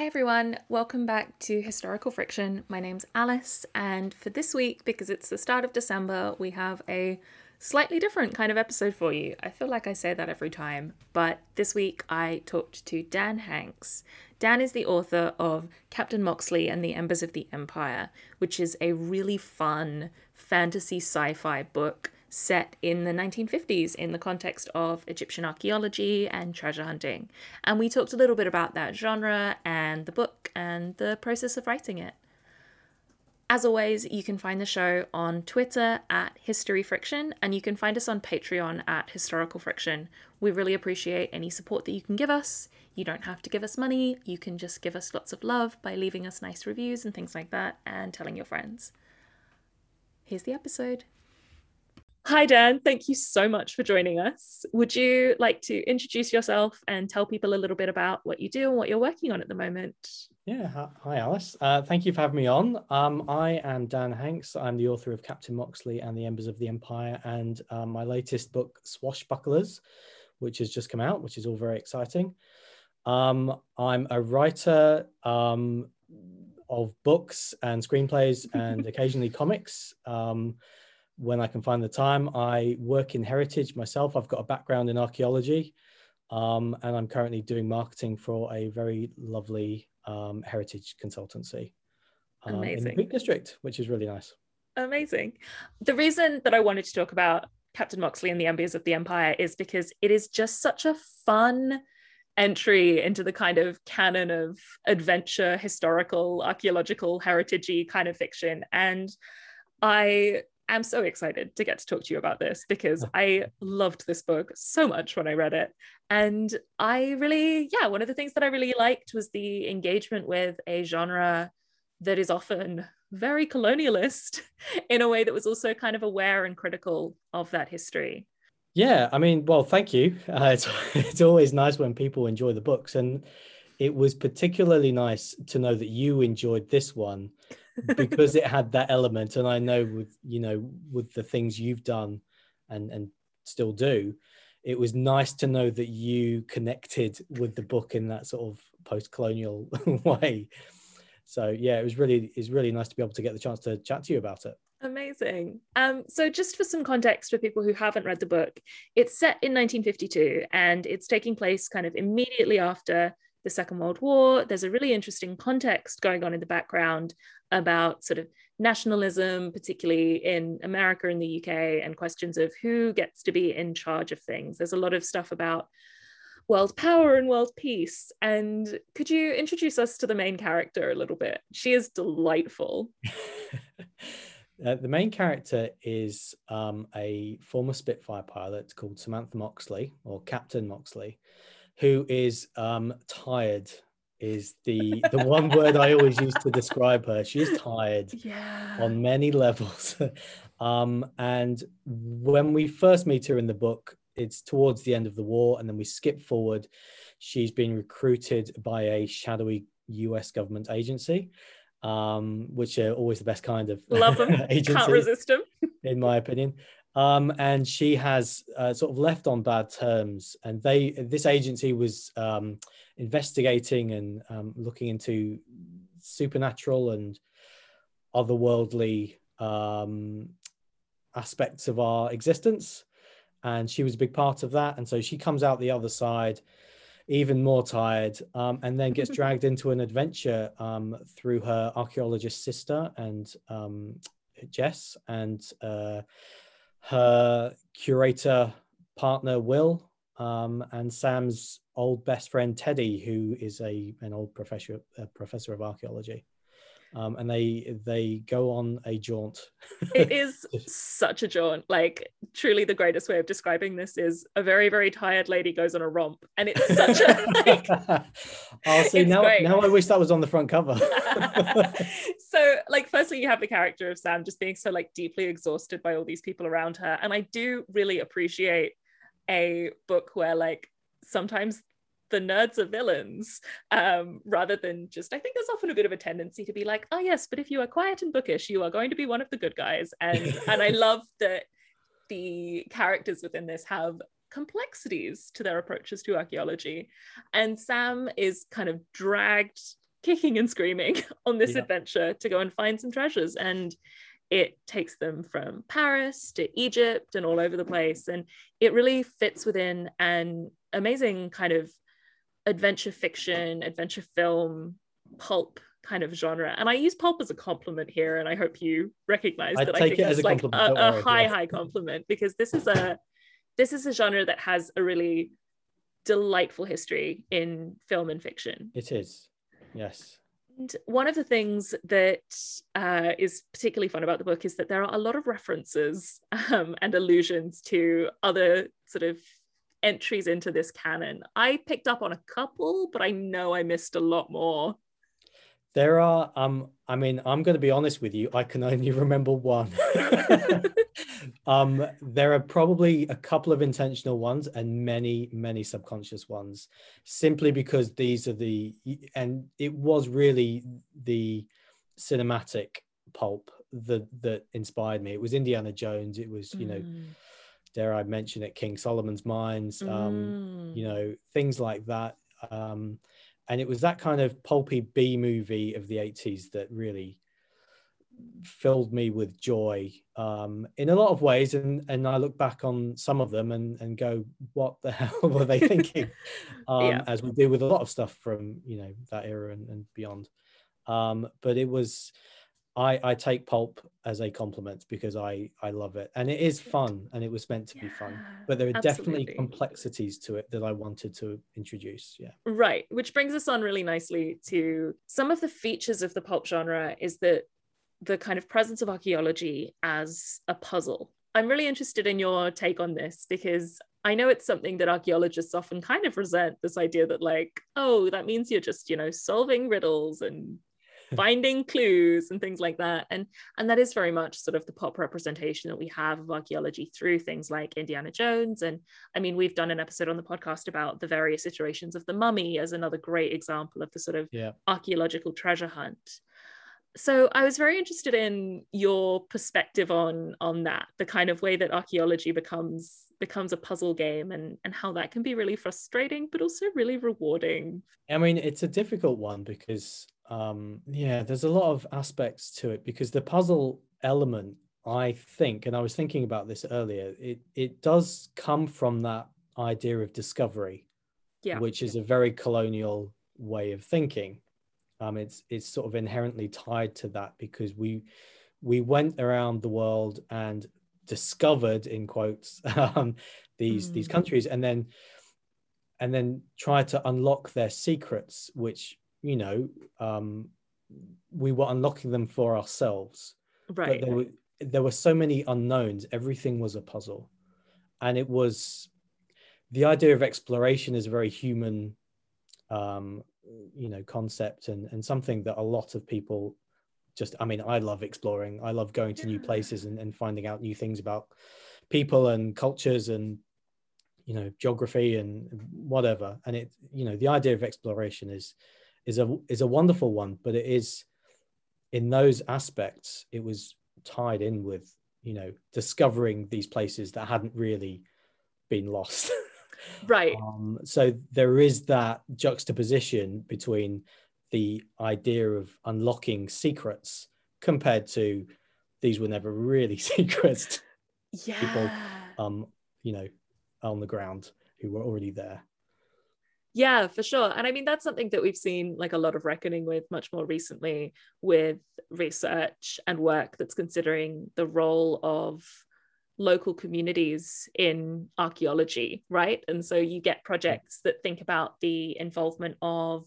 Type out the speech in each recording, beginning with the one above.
Hey everyone, welcome back to Historical Friction. My name's Alice, and for this week, because it's the start of December, we have a slightly different kind of episode for you. I feel like I say that every time, but this week I talked to Dan Hanks. Dan is the author of Captain Moxley and the Embers of the Empire, which is a really fun fantasy sci fi book set in the 1950s in the context of Egyptian archaeology and treasure hunting. And we talked a little bit about that genre and the book and the process of writing it. As always, you can find the show on Twitter at History Friction, and you can find us on Patreon at Historical Friction. We really appreciate any support that you can give us. You don't have to give us money, you can just give us lots of love by leaving us nice reviews and things like that, and telling your friends. Here's the episode. Hi, Dan. Thank you so much for joining us. Would you like to introduce yourself and tell people a little bit about what you do and what you're working on at the moment? Yeah, hi, Alice. Uh, thank you for having me on. Um, I am Dan Hanks. I'm the author of Captain Moxley and the Embers of the Empire, and um, my latest book, Swashbucklers, which has just come out, which is all very exciting. Um, I'm a writer um, of books and screenplays and occasionally comics. When I can find the time. I work in heritage myself. I've got a background in archaeology, um, and I'm currently doing marketing for a very lovely um, heritage consultancy um, in the Peak District, which is really nice. Amazing. The reason that I wanted to talk about Captain Moxley and the Embers of the Empire is because it is just such a fun entry into the kind of canon of adventure, historical, archaeological, heritagey kind of fiction. And I am so excited to get to talk to you about this because I loved this book so much when I read it. And I really, yeah, one of the things that I really liked was the engagement with a genre that is often very colonialist in a way that was also kind of aware and critical of that history. Yeah, I mean, well, thank you. Uh, it's, it's always nice when people enjoy the books. And it was particularly nice to know that you enjoyed this one because it had that element and i know with you know with the things you've done and and still do it was nice to know that you connected with the book in that sort of post-colonial way so yeah it was really it's really nice to be able to get the chance to chat to you about it Amazing. Um, so, just for some context for people who haven't read the book, it's set in 1952 and it's taking place kind of immediately after the Second World War. There's a really interesting context going on in the background about sort of nationalism, particularly in America and the UK, and questions of who gets to be in charge of things. There's a lot of stuff about world power and world peace. And could you introduce us to the main character a little bit? She is delightful. uh, the main character is um, a former Spitfire pilot called Samantha Moxley, or Captain Moxley who is um, tired is the the one word I always use to describe her. She's tired yeah. on many levels. um, and when we first meet her in the book, it's towards the end of the war, and then we skip forward. She's been recruited by a shadowy US government agency, um, which are always the best kind of love them. agency, Can't resist them, in my opinion um, and she has uh, sort of left on bad terms. And they, this agency was um, investigating and um, looking into supernatural and otherworldly um, aspects of our existence, and she was a big part of that. And so she comes out the other side even more tired, um, and then gets dragged into an adventure um, through her archaeologist sister and um, Jess, and uh, her curator partner Will, um, and Sam's old best friend Teddy, who is a an old professor professor of archaeology. Um, and they they go on a jaunt. it is such a jaunt. Like truly, the greatest way of describing this is a very very tired lady goes on a romp, and it's such a. Like, oh, see now great. now I wish that was on the front cover. so, like, firstly, you have the character of Sam just being so like deeply exhausted by all these people around her, and I do really appreciate a book where like sometimes the nerds are villains um, rather than just i think there's often a bit of a tendency to be like oh yes but if you are quiet and bookish you are going to be one of the good guys and and i love that the characters within this have complexities to their approaches to archaeology and sam is kind of dragged kicking and screaming on this Yeah. adventure to go and find some treasures. And it takes them from Paris to Egypt and all over the place. And it really fits within an amazing kind of adventure fiction, adventure film, pulp kind of genre. And I use pulp as a compliment here, and I hope you recognize I that I take think it a like a, a worry, high, yeah. high compliment because this is a this is a genre that has a really delightful history in film and fiction. It is. Yes. And one of the things that uh, is particularly fun about the book is that there are a lot of references um, and allusions to other sort of entries into this canon. I picked up on a couple, but I know I missed a lot more. There are um I mean I'm going to be honest with you I can only remember one. um there are probably a couple of intentional ones and many many subconscious ones simply because these are the and it was really the cinematic pulp that that inspired me. It was Indiana Jones it was you know Mm. Dare I mention it King Solomon's Mines um Mm. you know things like that um and it was that kind of pulpy b movie of the 80s that really filled me with joy um in a lot of ways and and i look back on some of them and and go what the hell were they thinking um Yeah. as we do with a lot of stuff from you know that era and, and beyond um but it was I, I take pulp as a compliment because I, I love it and it is fun and it was meant to be fun but there are definitely complexities to it that I wanted to introduce. Yeah. Right, which brings us on really nicely to some of the features of the pulp genre is that the kind of presence of archaeology as a puzzle. I'm really interested in your take on this because I know it's something that archaeologists often kind of resent this idea that, like, oh, that means you're just, you know, solving riddles and finding clues and things like that. And and that is very much sort of the pop representation that we have of archaeology through things like Indiana Jones and I mean, we've done an episode on the podcast about the various iterations of the mummy as another great example of the sort of Yeah. archaeological treasure hunt. So I was very interested in your perspective on on that, the kind of way that archaeology becomes becomes a puzzle game and and how that can be really frustrating but also really rewarding. I mean, it's a difficult one because, um, yeah, there's a lot of aspects to it because the puzzle element, I think, and I was thinking about this earlier, it, it does come from that idea of discovery, Yeah. which is a very colonial way of thinking. Um, it's it's sort of inherently tied to that because we we went around the world and discovered in quotes um, these these Mm. countries and then and then tried to unlock their secrets which you know um, we were unlocking them for ourselves Right. but there were there were so many unknowns. Everything was a puzzle. And it was the idea of exploration is a very human um you know concept and and something that a lot of people just i mean i love exploring. I love going to new places and, and finding out new things about people and cultures and you know geography and whatever. And it you know the idea of exploration is is a is a wonderful one but it is in those aspects it was tied in with you know discovering these places that hadn't really been lost right. um, so there is that juxtaposition between the idea of unlocking secrets compared to these were never really secrets Yeah. um you know on the ground who were already there Yeah, for sure. And I mean, that's something that we've seen like a lot of reckoning with much more recently with research and work that's considering the role of local communities in archaeology, right? And so you get projects that think about the involvement of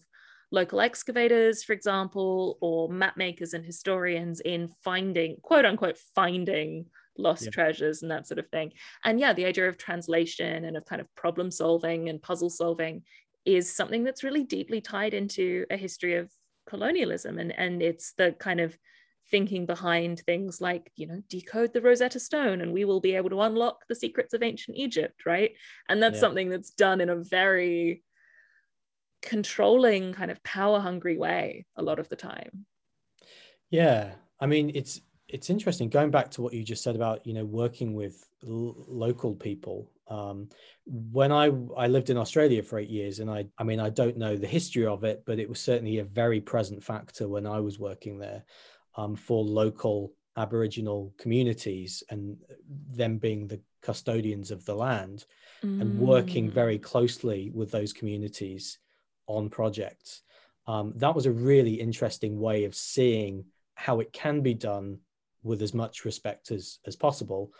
local excavators, for example, or map makers and historians in finding, quote unquote, finding lost Yeah. treasures and that sort of thing. And yeah, the idea of translation and of kind of problem solving and puzzle solving is something that's really deeply tied into a history of colonialism and and it's the kind of thinking behind things like you know decode the rosetta stone and we will be able to unlock the secrets of ancient egypt right and that's Yeah. something that's done in a very controlling kind of power hungry way a lot of the time yeah i mean it's it's interesting going back to what you just said about you know working with l- local people Um, when I I lived in Australia for eight years, and I I mean I don't know the history of it, but it was certainly a very present factor when I was working there um, for local Aboriginal communities and them being the custodians of the land mm. and working very mm. closely with those communities on projects. Um, that was a really interesting way of seeing how it can be done with as much respect as as possible,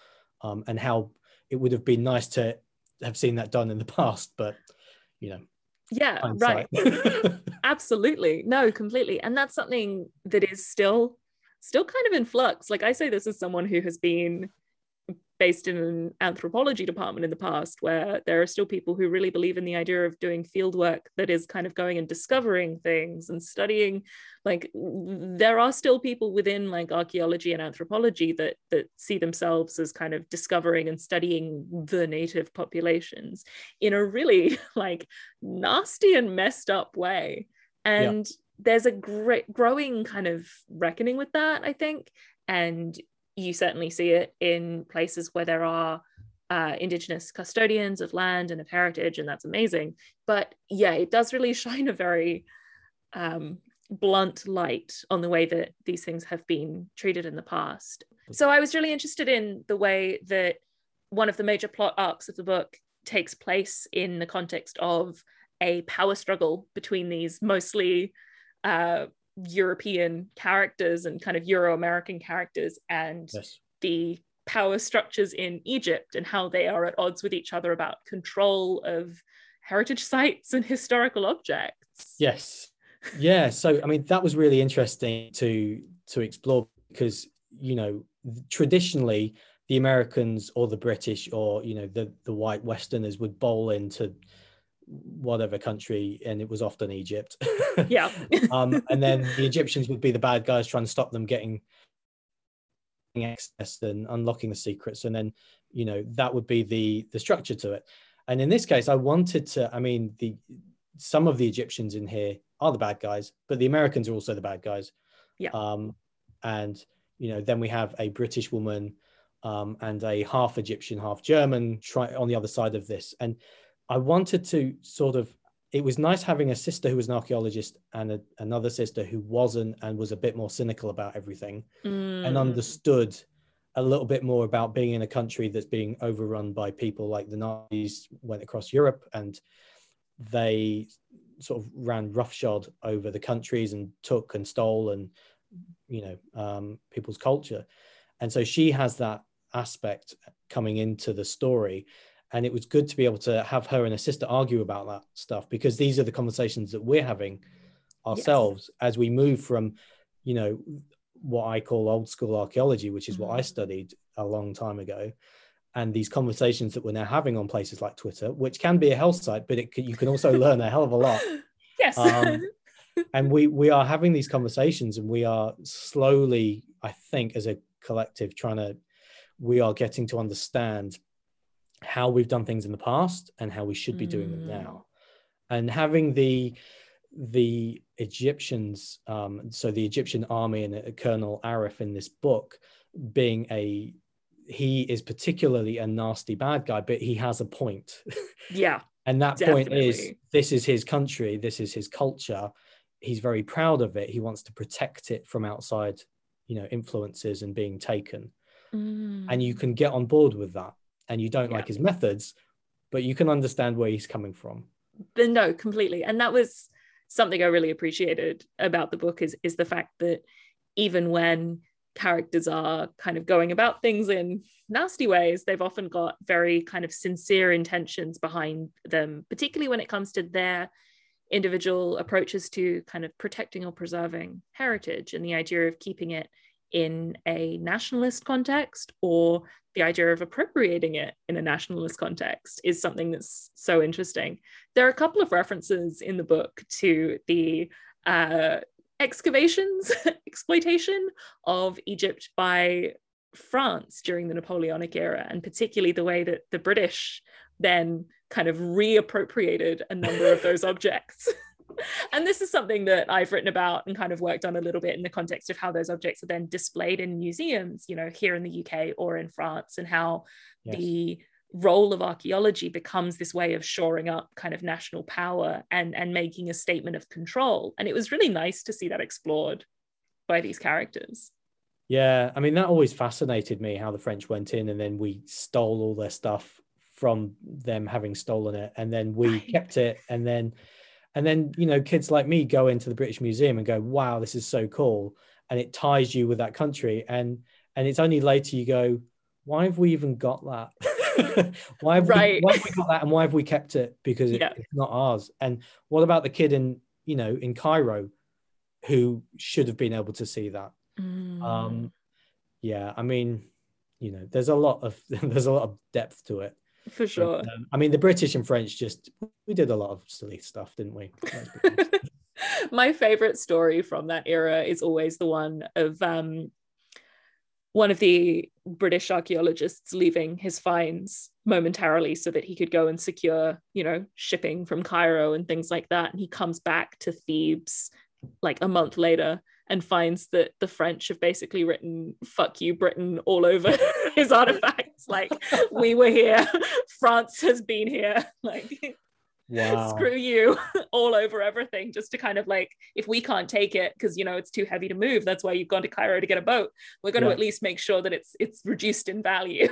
um, and how it would have been nice to have seen that done in the past, but you know. Yeah, hindsight. right. Absolutely. No, completely. And that's something that is still still kind of in flux. Like I say this as someone who has been based in an anthropology department in the past where there are still people who really believe in the idea of doing field work that is kind of going and discovering things and studying. Like there are still people within like archaeology and anthropology that that see themselves as kind of discovering and studying the native populations in a really like nasty and messed up way. And yeah. there's a great growing kind of reckoning with that i think. And you certainly see it in places where there are uh, indigenous custodians of land and of heritage, and that's amazing. But yeah, it does really shine a very um, blunt light on the way that these things have been treated in the past. So I was really interested in the way that one of the major plot arcs of the book takes place in the context of a power struggle between these mostly uh, European characters and kind of Euro American characters and yes. the power structures in Egypt and how they are at odds with each other about control of heritage sites and historical objects. Yes. Yeah. So I mean that was really interesting to to explore because you know traditionally the Americans or the British or you know the the white Westerners would bowl into whatever country, and it was often Egypt. yeah. um, and then the Egyptians would be the bad guys trying to stop them getting access and unlocking the secrets, and then you know that would be the the structure to it. And in this case, I wanted to. I mean, the some of the Egyptians in here are the bad guys, but the Americans are also the bad guys. Yeah. Um, and you know, then we have a British woman um, and a half Egyptian, half German try on the other side of this, and I wanted to sort of it was nice having a sister who was an archaeologist and a, another sister who wasn't and was a bit more cynical about everything mm. and understood a little bit more about being in a country that's being overrun by people like the Nazis went across Europe and they sort of ran roughshod over the countries and took and stole and you know um, people's culture and so she has that aspect coming into the story and it was good to be able to have her and her sister argue about that stuff because these are the conversations that we're having ourselves yes. as we move from you know what i call old school archaeology which is mm-hmm. what i studied a long time ago and these conversations that we're now having on places like twitter which can be a health site but it can, you can also learn a hell of a lot yes um, and we we are having these conversations and we are slowly i think as a collective trying to we are getting to understand how we've done things in the past and how we should be mm. doing them mm. now and having the the egyptians um, so the egyptian army and uh, colonel arif in this book being a he is particularly a nasty bad guy but he has a point yeah and that definitely. point is this is his country this is his culture he's very proud of it he wants to protect it from outside you know influences and being taken mm. and you can get on board with that and you don't yeah. like his methods, but you can understand where he's coming from. But no, completely. And that was something I really appreciated about the book is is the fact that even when characters are kind of going about things in nasty ways, they've often got very kind of sincere intentions behind them, particularly when it comes to their individual approaches to kind of protecting or preserving heritage and the idea of keeping it in a nationalist context or the idea of appropriating it in a nationalist context is something that's so interesting. There are a couple of references in the book to the uh, excavations, exploitation of Egypt by France during the Napoleonic era, and particularly the way that the British then kind of reappropriated a number of those objects. and this is something that I've written about and kind of worked on a little bit in the context of how those objects are then displayed in museums, you know, here in the UK or in France, and how yes. the role of archaeology becomes this way of shoring up kind of national power and and making a statement of control and it was really nice to see that explored by these characters yeah i mean that always fascinated me how the french went in and then we stole all their stuff from them having stolen it and then we right. kept it and then and then you know kids like me go into the british museum and go wow this is so cool and it ties you with that country and and it's only later you go why have we even got that why, have right. we, why have we got that and why have we kept it? Because it, yeah. it's not ours. And what about the kid in, you know, in Cairo who should have been able to see that? Mm. Um, yeah, I mean, you know, there's a lot of there's a lot of depth to it. For sure. But, um, I mean, the British and French just we did a lot of silly stuff, didn't we? My favorite story from that era is always the one of um, one of the British archaeologists leaving his finds momentarily so that he could go and secure, you know, shipping from Cairo and things like that. And he comes back to Thebes like a month later and finds that the French have basically written "fuck you, Britain" all over his artifacts. Like, we were here, France has been here. Like, wow. screw you all over everything just to kind of like if we can't take it because you know it's too heavy to move that's why you've gone to cairo to get a boat we're going yeah. to at least make sure that it's it's reduced in value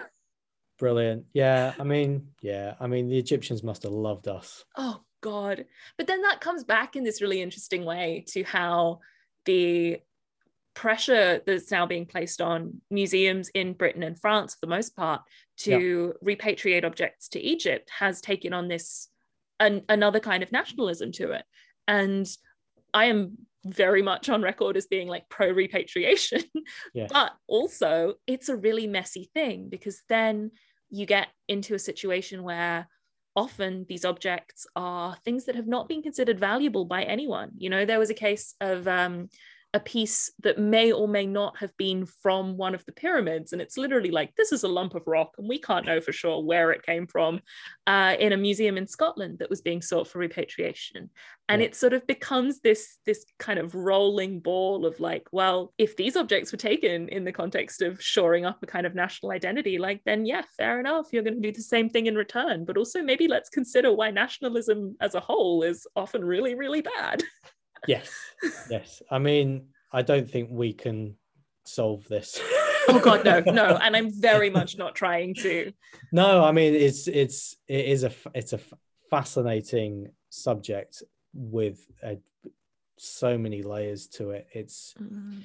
brilliant yeah i mean yeah i mean the egyptians must have loved us oh god but then that comes back in this really interesting way to how the pressure that's now being placed on museums in Britain and France, for the most part, to yeah. repatriate objects to Egypt has taken on this an, another kind of nationalism to it. And I am very much on record as being like pro repatriation, yeah. but also it's a really messy thing because then you get into a situation where often these objects are things that have not been considered valuable by anyone. You know, there was a case of um, a piece that may or may not have been from one of the pyramids. And it's literally like, this is a lump of rock, and we can't know for sure where it came from uh, in a museum in Scotland that was being sought for repatriation. And yeah. it sort of becomes this, this kind of rolling ball of like, well, if these objects were taken in the context of shoring up a kind of national identity, like, then yeah, fair enough, you're going to do the same thing in return. But also, maybe let's consider why nationalism as a whole is often really, really bad. yes yes. I mean i don't think we can solve this. Oh god no no. And i'm very much not trying to. No i mean it's it's it is a it's a fascinating subject with a, so many layers to it. It's mm.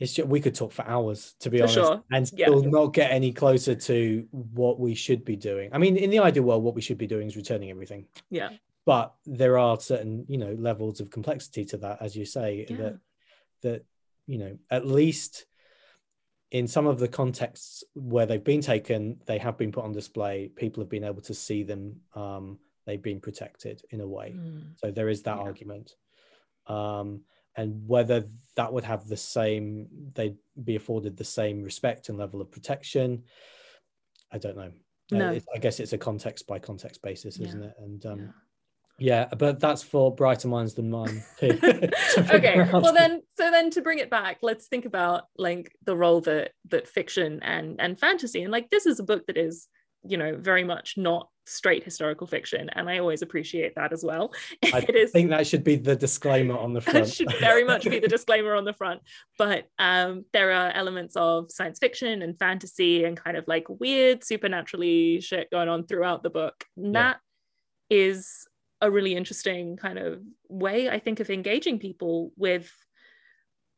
it's just we could talk for hours to be for honest sure. and still yeah. not get any closer to what we should be doing. I mean in the ideal world what we should be doing is returning everything. Yeah but there are certain you know levels of complexity to that as you say yeah. that that you know at least in some of the contexts where they've been taken they have been put on display people have been able to see them um, they've been protected in a way mm. so there is that yeah. argument um, and whether that would have the same they'd be afforded the same respect and level of protection i don't know no. i guess it's a context by context basis isn't it and um, yeah, but that's for brighter minds than mine. okay, well then, so then to bring it back, let's think about like the role that that fiction and and fantasy and like this is a book that is you know very much not straight historical fiction and i always appreciate that as well i it is, think that should be the disclaimer on the front It should very much be the disclaimer on the front but um, there are elements of science fiction and fantasy and kind of like weird supernaturally shit going on throughout the book and that yeah. is a really interesting kind of way, I think, of engaging people with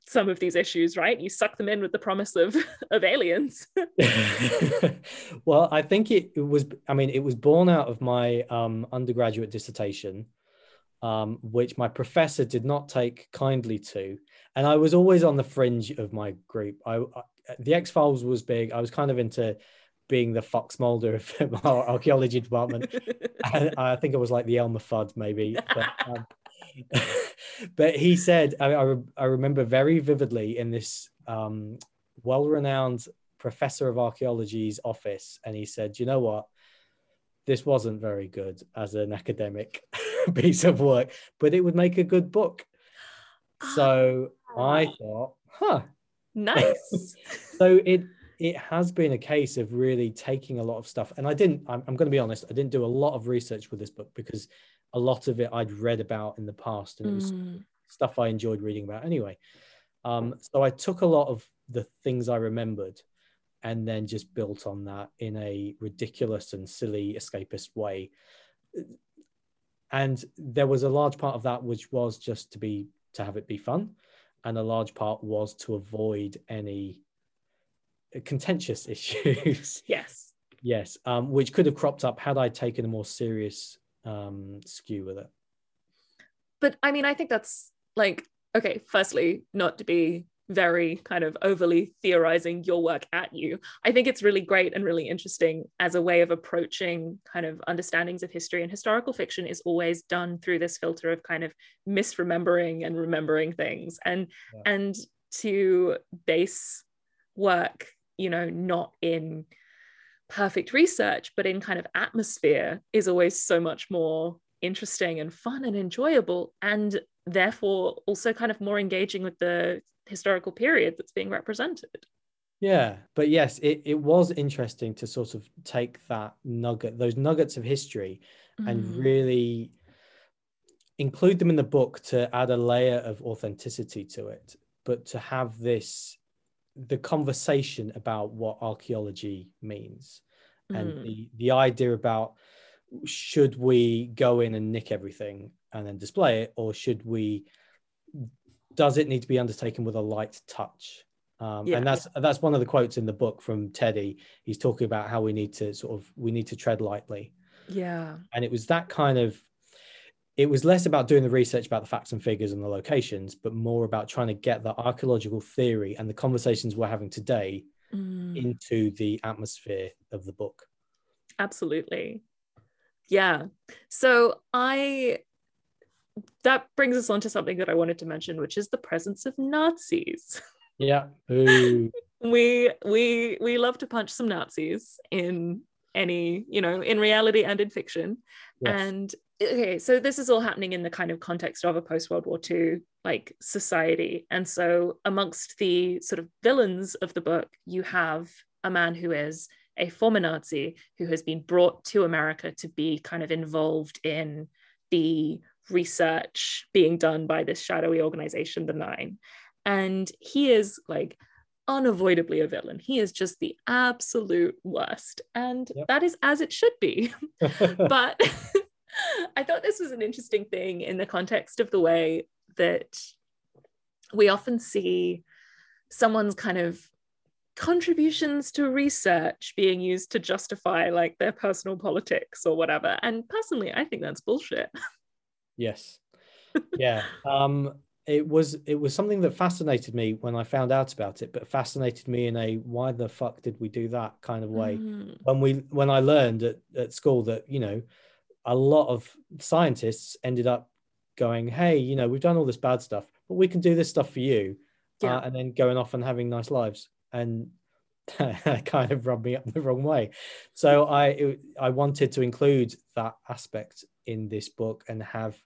some of these issues right? You suck them in with the promise of of aliens. Well i think it, it, was i mean it was born out of my um, undergraduate dissertation um, which my professor did not take kindly to. And i was always on the fringe of my group. I, I the x files was big. I was kind of into being the Fox Mulder of our archaeology department. I, I, think it was like the Elmer Fudd, maybe. But, um, but he said, I, I, I, remember very vividly in this um, well renowned professor of archaeology's office, and he said, You know what? This wasn't very good as an academic piece of work, but it would make a good book. So I thought, huh. Nice. so it it has been a case of really taking a lot of stuff and i didn't I'm, I'm going to be honest i didn't do a lot of research with this book because a lot of it i'd read about in the past and it was Mm. stuff i enjoyed reading about anyway. Um, so i took a lot of the things i remembered and then just built on that in a ridiculous and silly escapist way. And there was a large part of that which was just to be to have it be fun and a large part was to avoid any contentious issues Yes. yes um, which could have cropped up had i taken a more serious um, skew with it But I mean, I think that's like, okay, firstly, not to be very kind of overly theorizing your work at you. I think it's really great and really interesting as a way of approaching kind of understandings of history and historical fiction is always done through this filter of kind of misremembering and remembering things and Yeah. and to base work, you know, not in perfect research, but in kind of atmosphere is always so much more interesting and fun and enjoyable, and therefore also kind of more engaging with the historical period that's being represented. Yeah, but yes, it, it was interesting to sort of take that nugget, those nuggets of history, and Mm. really include them in the book to add a layer of authenticity to it, but to have this the conversation about what archaeology means and Mm. the the idea about should we go in and nick everything and then display it or should we does it need to be undertaken with a light touch um, Yeah. and that's that's one of the quotes in the book from teddy he's talking about how we need to sort of we need to tread lightly Yeah. and it was that kind of it was less about doing the research about the facts and figures and the locations but more about trying to get the archaeological theory and the conversations we're having today Mm. into the atmosphere of the book Absolutely. Yeah. So I that brings us on to something that I wanted to mention, which is the presence of Nazis. yeah we we we love to punch some Nazis in any, you know, in reality and in fiction. Yes. And okay, so this is all happening in the kind of context of a post World War II like society. And so amongst the sort of villains of the book, you have a man who is a former Nazi who has been brought to America to be kind of involved in the research being done by this shadowy organization, the Nine. And he is like unavoidably a villain. He is just the absolute worst. And Yep. that is as it should be. but I thought this was an interesting thing in the context of the way that we often see someone's kind of contributions to research being used to justify like their personal politics or whatever. And personally, I think that's bullshit. yes yeah um it was it was something that fascinated me when i found out about it but fascinated me in a why the fuck did we do that kind of way Mm, when we when i learned at, at school that you know a lot of scientists ended up going hey you know we've done all this bad stuff but we can do this stuff for you Yeah. uh, and then going off and having nice lives. And that kind of rubbed me up the wrong way. So i it, i wanted to include that aspect in this book and have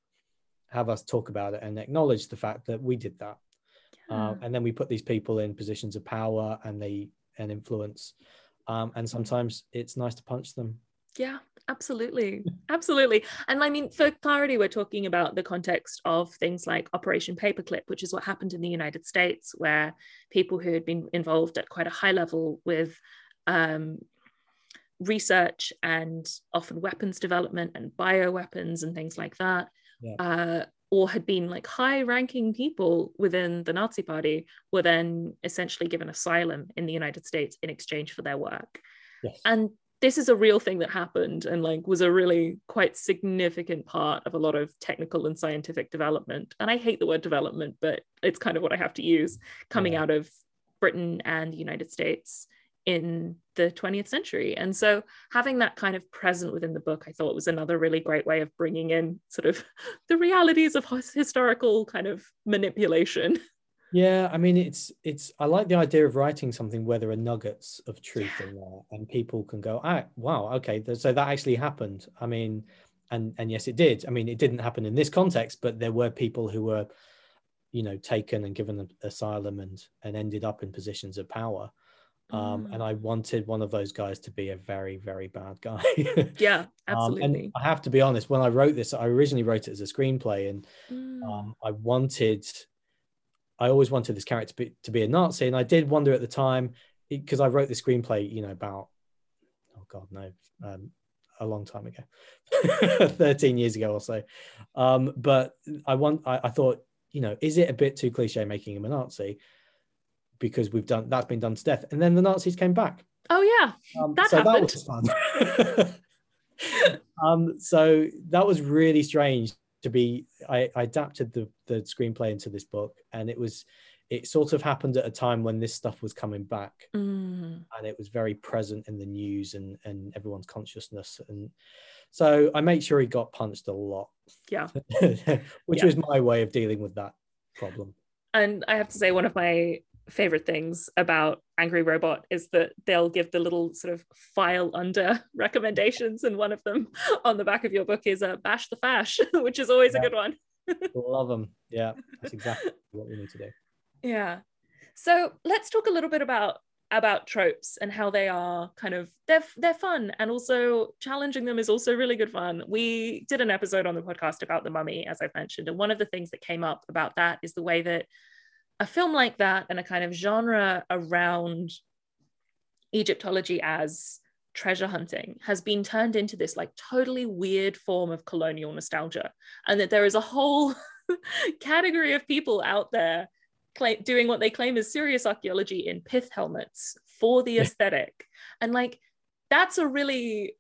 have us talk about it and acknowledge the fact that we did that. Uh, and then we put these people in positions of power and they and influence. Um, and sometimes it's nice to punch them Yeah, absolutely. Absolutely. And I mean, for clarity, we're talking about the context of things like Operation Paperclip, which is what happened in the United States, where people who had been involved at quite a high level with um, research and often weapons development and bioweapons and things like that, Yeah. uh, or had been like high ranking people within the Nazi Party, were then essentially given asylum in the United States in exchange for their work yes and this is a real thing that happened and like was a really quite significant part of a lot of technical and scientific development. And i hate the word development but it's kind of what i have to use coming Yeah. out of britain and the united states in the 20th century. And so having that kind of present within the book i thought was another really great way of bringing in sort of the realities of historical kind of manipulation yeah i mean it's it's i like the idea of writing something where there are nuggets of truth in there and people can go ah wow okay so that actually happened i mean and and yes it did i mean it didn't happen in this context but there were people who were you know taken and given asylum and and ended up in positions of power Um, Mm. and I wanted one of those guys to be a very, very bad guy. Yeah, Um, absolutely. and I have to be honest, when I wrote this, I originally wrote it as a screenplay, and Mm. um, I wanted, I always wanted this character to be, to be a Nazi, and I did wonder at the time because I wrote the screenplay, you know, about oh god no, um, a long time ago, thirteen years ago or so. Um, but I want, I, I thought, you know, is it a bit too cliche making him a Nazi? Because we've done that's been done to death, and then the Nazis came back. oh yeah, Um, That so happened. that was fun. um, so that was really strange to be. I, I adapted the the screenplay into this book, and it was it sort of happened at a time when this stuff was coming back, Mm. and it was very present in the news and and everyone's consciousness, and so I made sure he got punched a lot. Yeah. which Yeah. was my way of dealing with that problem. And I have to say, one of my favorite things about Angry Robot is that they'll give the little sort of file under recommendations, and one of them on the back of your book is uh, "Bash the Fash," which is always Yeah. a good one. Love them. Yeah, that's exactly what we need to do. Yeah. So let's talk a little bit about about tropes and how they are kind of they're they're fun and also challenging them is also really good fun. We did an episode on the podcast about the mummy as I've mentioned and one of the things that came up about that is the way that a film like that and a kind of genre around Egyptology as treasure hunting has been turned into this like totally weird form of colonial nostalgia and that there is a whole category of people out there claim, doing what they claim is serious archaeology in pith helmets for the aesthetic. and like, that's a really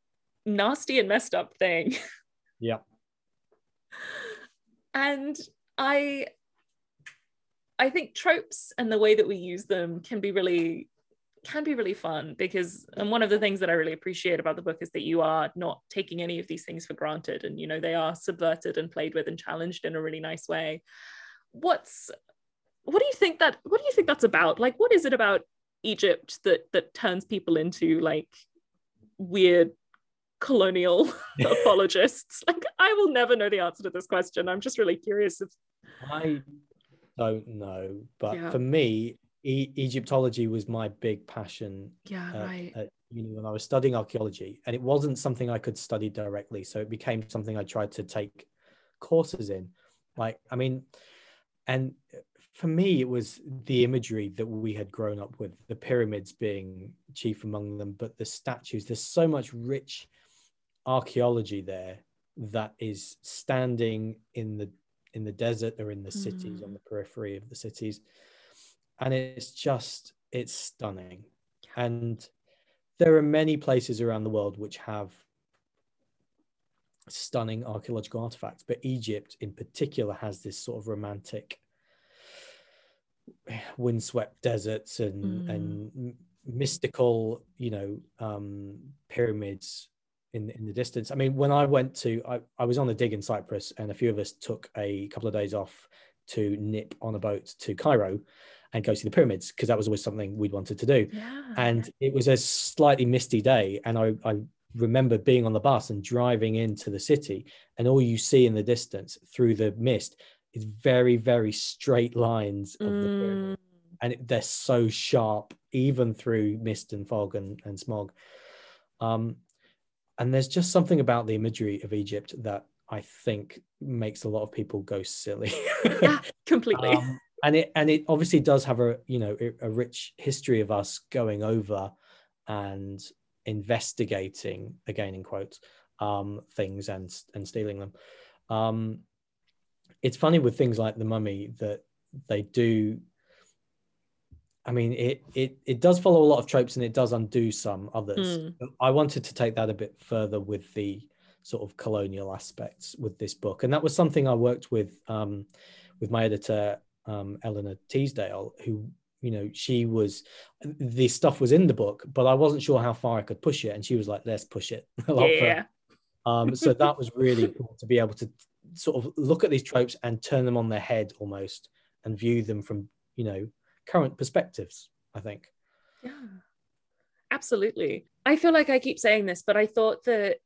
nasty and messed up thing. Yeah. and I, I think tropes and the way that we use them can be really can be really fun because and one of the things that I really appreciate about the book is that you are not taking any of these things for granted and you know they are subverted and played with and challenged in a really nice way. What's what do you think that what do you think that's about? Like what is it about Egypt that that turns people into like weird colonial apologists? Like I will never know the answer to this question. I'm just really curious if I don't know, but Yeah. for me, e- Egyptology was my big passion yeah, at, right. at uni when I was studying archaeology, and it wasn't something I could study directly, so it became something I tried to take courses in. Like, I mean, and for me, it was the imagery that we had grown up with, the pyramids being chief among them, but the statues. There's so much rich archaeology there that is standing in the in the desert or in the cities Mm. on the periphery of the cities and it's just it's stunning and there are many places around the world which have stunning archaeological artifacts but egypt in particular has this sort of romantic windswept deserts and Mm. and mystical you know um pyramids in in the distance. I mean when i went to i, I was on a dig in cyprus and a few of us took a couple of days off to nip on a boat to cairo and go see the pyramids because that was always something we'd wanted to do. Yeah. and it was a slightly misty day and I, I remember being on the bus and driving into the city and all you see in the distance through the mist is very very straight lines of the pyramid. Mm, and it, they're so sharp even through mist and fog and, and smog. Um, and there's just something about the imagery of egypt that i think makes a lot of people go silly yeah, completely. um, and it and it obviously does have a you know a, a rich history of us going over and investigating again in quotes um, things and and stealing them um, it's funny with things like the mummy that they do i mean it it it does follow a lot of tropes and it does undo some others Mm. I wanted to take that a bit further with the sort of colonial aspects with this book and that was something i worked with um, with my editor um, eleanor teasdale who you know she was the stuff was in the book but i wasn't sure how far i could push it and she was like let's push it a lot yeah. um, so that was really cool to be able to sort of look at these tropes and turn them on their head almost and view them from you know current perspectives i think Yeah, absolutely. I feel like I keep saying this, but I thought that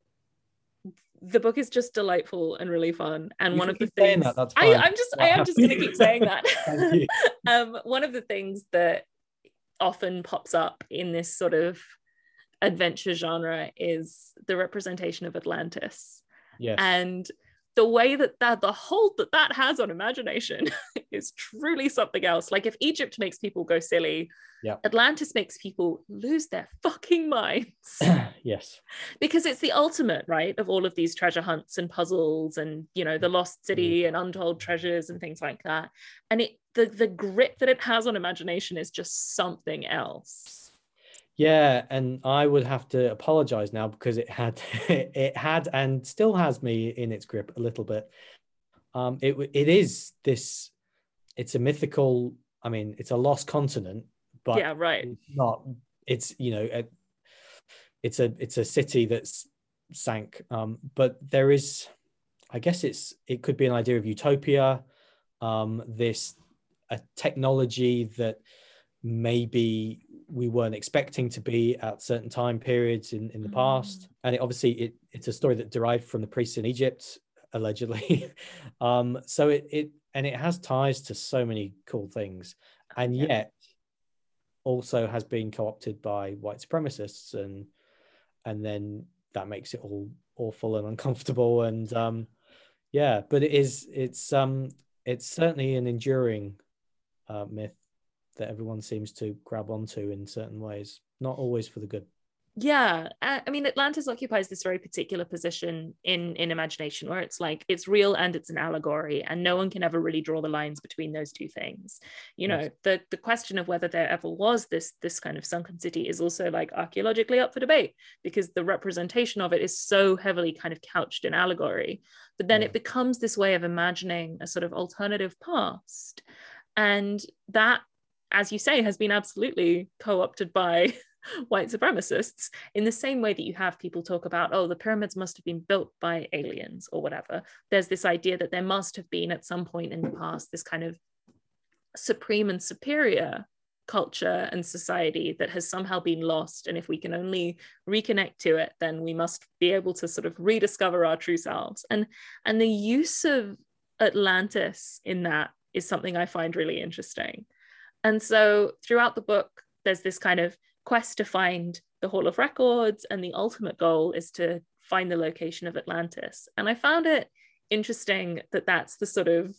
the book is just delightful and really fun. And You one of the things that, I, I'm just I am just gonna keep saying that. Um, one of the things that often pops up in this sort of adventure genre is the representation of Atlantis. Yes. And the way that, that the hold that that has on imagination is truly something else. Like if Egypt makes people go silly, yeah. Atlantis makes people lose their fucking minds. yes. Because it's the ultimate, right, of all of these treasure hunts and puzzles and you know, the lost city Mm. and untold treasures and things like that. And it the the grip that it has on imagination is just something else. Yeah, and I would have to apologize now because it had it had and still has me in its grip a little bit. Um, it it is this. It's a mythical. I mean, it's a lost continent, but yeah, right. it's not. It's you know, a, it's a it's a city that's sank. Um, but there is, I guess it's it could be an idea of utopia. Um, this a technology that maybe we weren't expecting to be at certain time periods in, in the past. And it obviously it, it's a story that derived from the priests in egypt allegedly. Um so it it and it has ties to so many cool things. And Yeah. yet also has been co-opted by white supremacists and and then that makes it all awful and uncomfortable. And um yeah but it is it's um it's certainly an enduring uh, myth that everyone seems to grab onto in certain ways. Not always for the good. Yeah i mean atlantis occupies this very particular position in in imagination where it's like it's real and it's an allegory and no one can ever really draw the lines between those two things. You know Yes. the the question of whether there ever was this this kind of sunken city is also like archaeologically up for debate because the representation of it is so heavily kind of couched in allegory. But then Yeah. it becomes this way of imagining a sort of alternative past. And that as you say has been absolutely co-opted by white supremacists in the same way that you have people talk about oh the pyramids must have been built by aliens or whatever. There's this idea that there must have been at some point in the past this kind of supreme and superior culture and society that has somehow been lost. And if we can only reconnect to it then we must be able to sort of rediscover our true selves. And and the use of atlantis in that is something i find really interesting and so throughout the book there's this kind of quest to find the hall of records and the ultimate goal is to find the location of atlantis. And i found it interesting that that's the sort of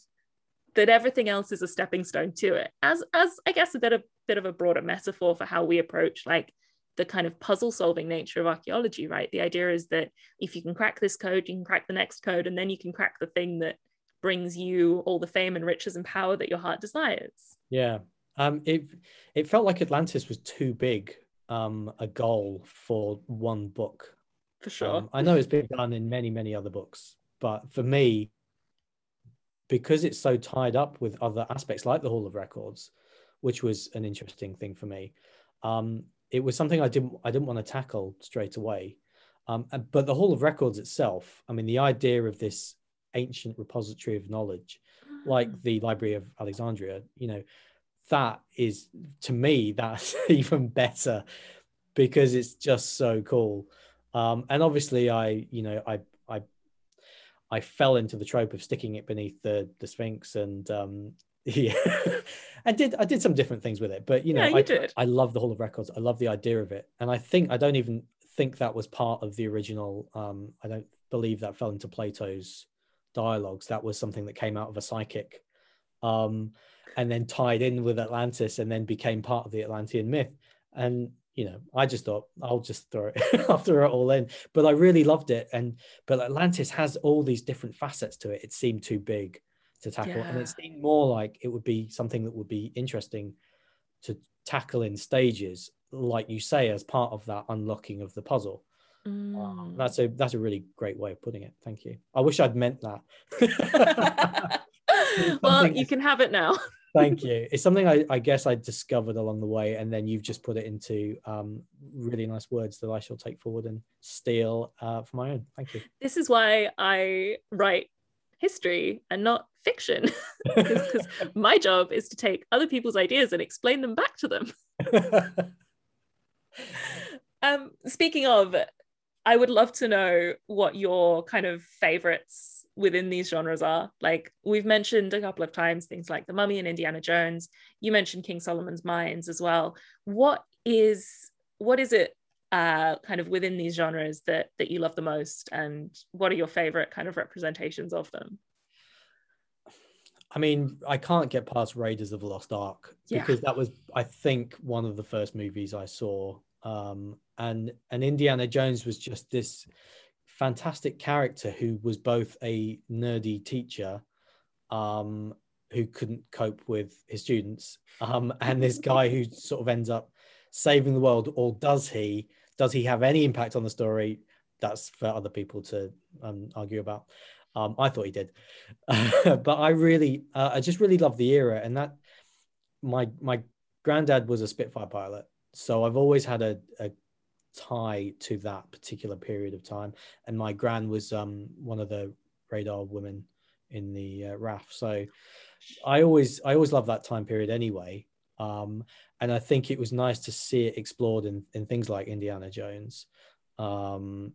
that everything else is a stepping stone to it as as i guess a bit of bit of a broader metaphor for how we approach like the kind of puzzle solving nature of archaeology right? The idea is that if you can crack this code you can crack the next code and then you can crack the thing that brings you all the fame and riches and power that your heart desires. Yeah um it it felt like atlantis was too big um a goal for one book for sure Um, I know it's been done in many, many other books, but for me, because it's so tied up with other aspects like the Hall of Records, which was an interesting thing for me, um, it was something I didn't I didn't want to tackle straight away. Um, but the Hall of Records itself, I mean, the idea of this ancient repository of knowledge, like the Library of Alexandria, you know, that is to me that's even better because it's just so cool. Um, and obviously, I you know I I I fell into the trope of sticking it beneath the the Sphinx and um, yeah, I did I did some different things with it, but you know Yeah, you I did. I love the Hall of Records. I love the idea of it, and I think I don't even think that was part of the original. Um, I don't believe that fell into Plato's dialogues. That was something that came out of a psychic, um, and then tied in with Atlantis, and then became part of the Atlantean myth. And you know, I just thought I'll just throw it, I'll throw it all in. But I really loved it, and but Atlantis has all these different facets to it. It seemed too big to tackle, and it seemed more like it would be something that would be interesting to tackle in stages, like you say, as part of that unlocking of the puzzle. Um, Mm. that's a that's a really great way of putting it. Thank you. I wish I'd meant that. well, you can have it now. Thank you. It's something I, I guess I discovered along the way, and then you've just put it into um, really nice words that I shall take forward and steal uh, for my own. Thank you. This is why I write history and not fiction, because my job is to take other people's ideas and explain them back to them. Um, speaking of, I would love to know what your kind of favorites within these genres are. Like we've mentioned a couple of times things like The Mummy and Indiana Jones. You mentioned King Solomon's Mines as well. What is what is it uh, kind of within these genres that that you love the most, and what are your favorite kind of representations of them? I mean, I can't get past Raiders of the Lost Ark yeah. because that was, I think, one of the first movies I saw. Um, and and Indiana Jones was just this fantastic character who was both a nerdy teacher um, who couldn't cope with his students um, and this guy who sort of ends up saving the world or does he does he have any impact on the story? That's for other people to um, argue about. Um, i thought he did. But i really uh, i just really love the era and that my my granddad was a spitfire pilot. So i've always had a, a tie to that particular period of time. And my gran was um, one of the radar women in the uh, RAF. So I always I always love that time period anyway. Um, and I think it was nice to see it explored in, in things like Indiana Jones. Um,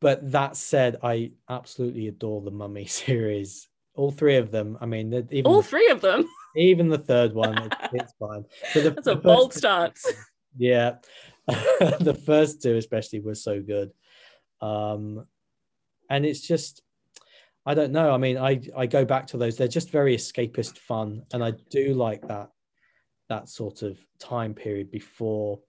but that said, I absolutely adore the Mummy series. All three of them. I mean, even all the, three of them. Even the third one, it, it's fine. So the, That's a bold start. Yeah, the first two especially were so good. Um and it's just i don't know. I mean i i go back to those. They're just very escapist fun. And i do like that that sort of time period before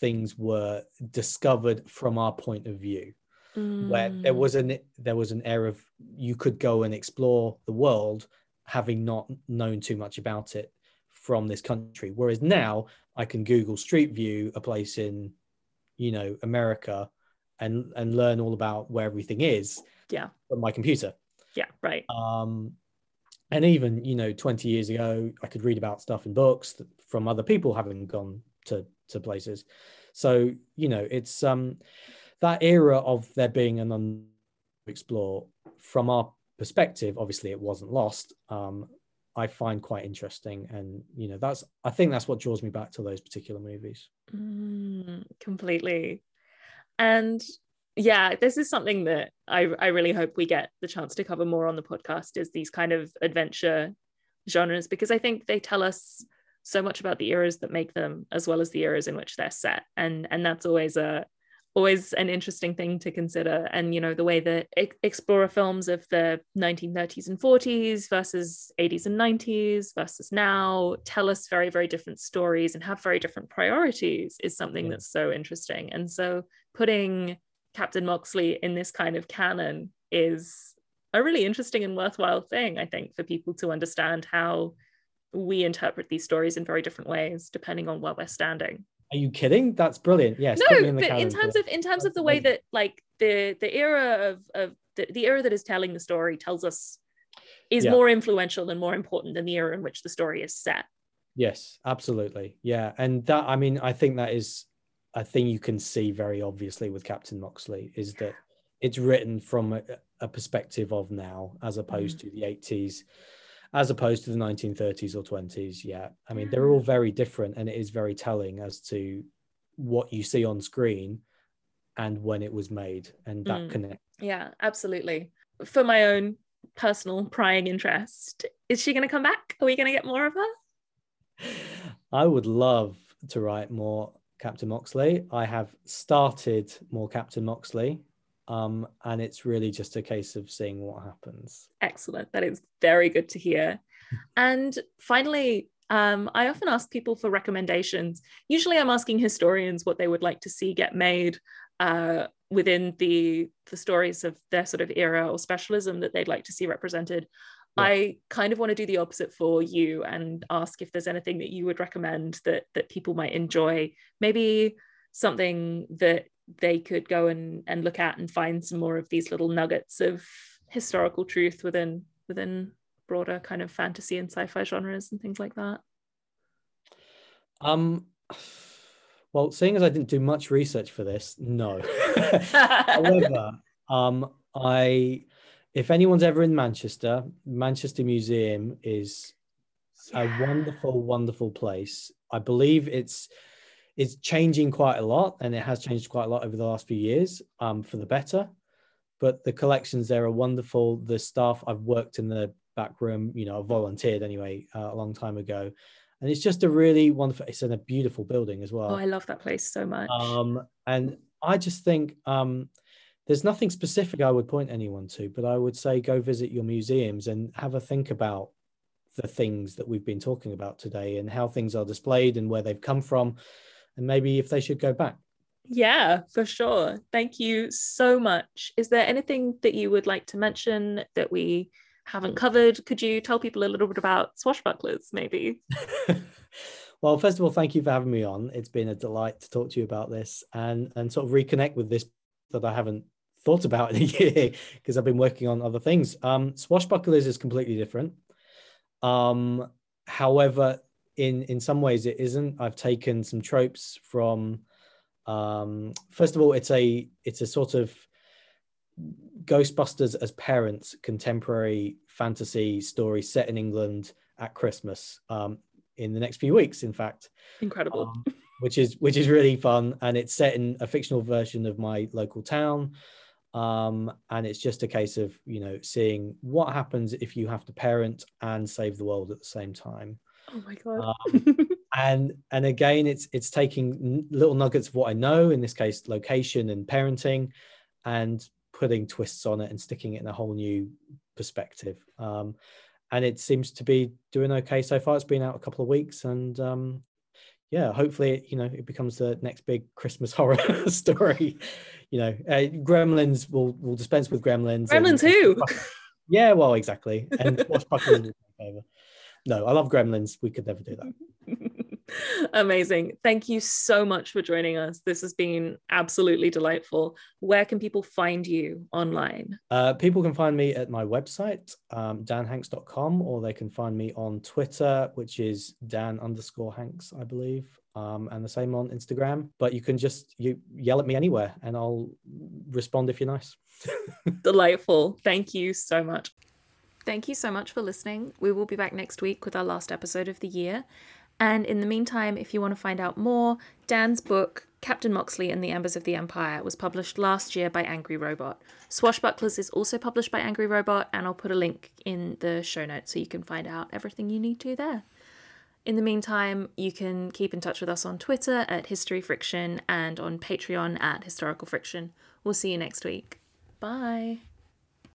things were discovered from our point of view. Mm. where there was an there was an era of you could go and explore the world having not known too much about it from this country. Whereas now I can Google Street View a place in, you know, America and and learn all about where everything is. Yeah. From my computer. Yeah, right. Um and even, you know, 20 years ago, I could read about stuff in books from other people having gone to to places. So, you know, it's um that era of there being an un- explore from our perspective obviously it wasn't lost um I find quite interesting. And, you know, that's, I think that's what draws me back to those particular movies. Mm, completely. And yeah, this is something that I, I really hope we get the chance to cover more on the podcast is these kind of adventure genres, because I think they tell us so much about the eras that make them as well as the eras in which they're set. And, and that's always a, always an interesting thing to consider. And, you know, the way that explorer films of the 1930s and 40s versus 80s and 90s versus now tell us very, very different stories and have very different priorities is something yeah. that's so interesting. And so putting Captain Moxley in this kind of canon is a really interesting and worthwhile thing, I think, for people to understand how we interpret these stories in very different ways depending on where we're standing. Are you kidding? That's brilliant. Yes. No, in but in terms of in terms of the way that like the the era of of the, the era that is telling the story tells us is yeah. more influential and more important than the era in which the story is set. Yes, absolutely. Yeah, and that I mean I think that is a thing you can see very obviously with Captain Moxley is that it's written from a, a perspective of now as opposed mm. to the 80s as opposed to the 1930s or 20s. Yeah. I mean, they're all very different and it is very telling as to what you see on screen and when it was made and that mm. connect. Yeah, absolutely. For my own personal prying interest, is she going to come back? Are we going to get more of her? I would love to write more Captain Moxley. I have started more Captain Moxley um, and it's really just a case of seeing what happens. Excellent. That is very good to hear. and finally, um, I often ask people for recommendations. Usually, I'm asking historians what they would like to see get made uh, within the the stories of their sort of era or specialism that they'd like to see represented. Yeah. I kind of want to do the opposite for you and ask if there's anything that you would recommend that that people might enjoy. Maybe something that they could go and, and look at and find some more of these little nuggets of historical truth within within broader kind of fantasy and sci-fi genres and things like that? Um well seeing as i didn't do much research for this no. However um i if anyone's ever in manchester manchester museum is a wonderful wonderful place. I believe it's it's changing quite a lot and it has changed quite a lot over the last few years um, for the better but the collections there are wonderful. The staff I've worked in the back room, you know, I volunteered anyway uh, a long time ago, and it's just a really wonderful. It's in a beautiful building as well. Oh, I love that place so much. Um, and I just think um, there's nothing specific I would point anyone to, but I would say go visit your museums and have a think about the things that we've been talking about today and how things are displayed and where they've come from, and maybe if they should go back. Yeah, for sure. Thank you so much. Is there anything that you would like to mention that we haven't covered? Could you tell people a little bit about swashbucklers, maybe? well, first of all, thank you for having me on. It's been a delight to talk to you about this and and sort of reconnect with this that I haven't thought about in a year because I've been working on other things. Um, swashbucklers is completely different. Um, however, in in some ways it isn't. I've taken some tropes from. Um, first of all, it's a it's a sort of Ghostbusters as parents contemporary fantasy story set in England at Christmas um, in the next few weeks. In fact, incredible. Um, which is which is really fun, and it's set in a fictional version of my local town. Um, and it's just a case of you know seeing what happens if you have to parent and save the world at the same time. Oh my god! Um, and and again, it's it's taking little nuggets of what I know in this case, location and parenting, and putting twists on it and sticking it in a whole new perspective. Um, and it seems to be doing okay so far. It's been out a couple of weeks, and um, yeah, hopefully, you know, it becomes the next big Christmas horror story. You know, uh, Gremlins will will dispense with Gremlins. Gremlins and, who? Yeah, well, exactly. And Swashbucklers No, I love Gremlins. We could never do that. Amazing. Thank you so much for joining us. This has been absolutely delightful. Where can people find you online? Uh, people can find me at my website, um, danhanks.com, or they can find me on Twitter, which is dan underscore hanks, I believe. Um, and the same on Instagram. But you can just you yell at me anywhere and I'll respond if you're nice. Delightful. Thank you so much. Thank you so much for listening. We will be back next week with our last episode of the year. And in the meantime, if you want to find out more, Dan's book, Captain Moxley and the Embers of the Empire, was published last year by Angry Robot. Swashbucklers is also published by Angry Robot, and I'll put a link in the show notes so you can find out everything you need to there. In the meantime, you can keep in touch with us on Twitter at History Friction and on Patreon at Historical Friction. We'll see you next week. Bye.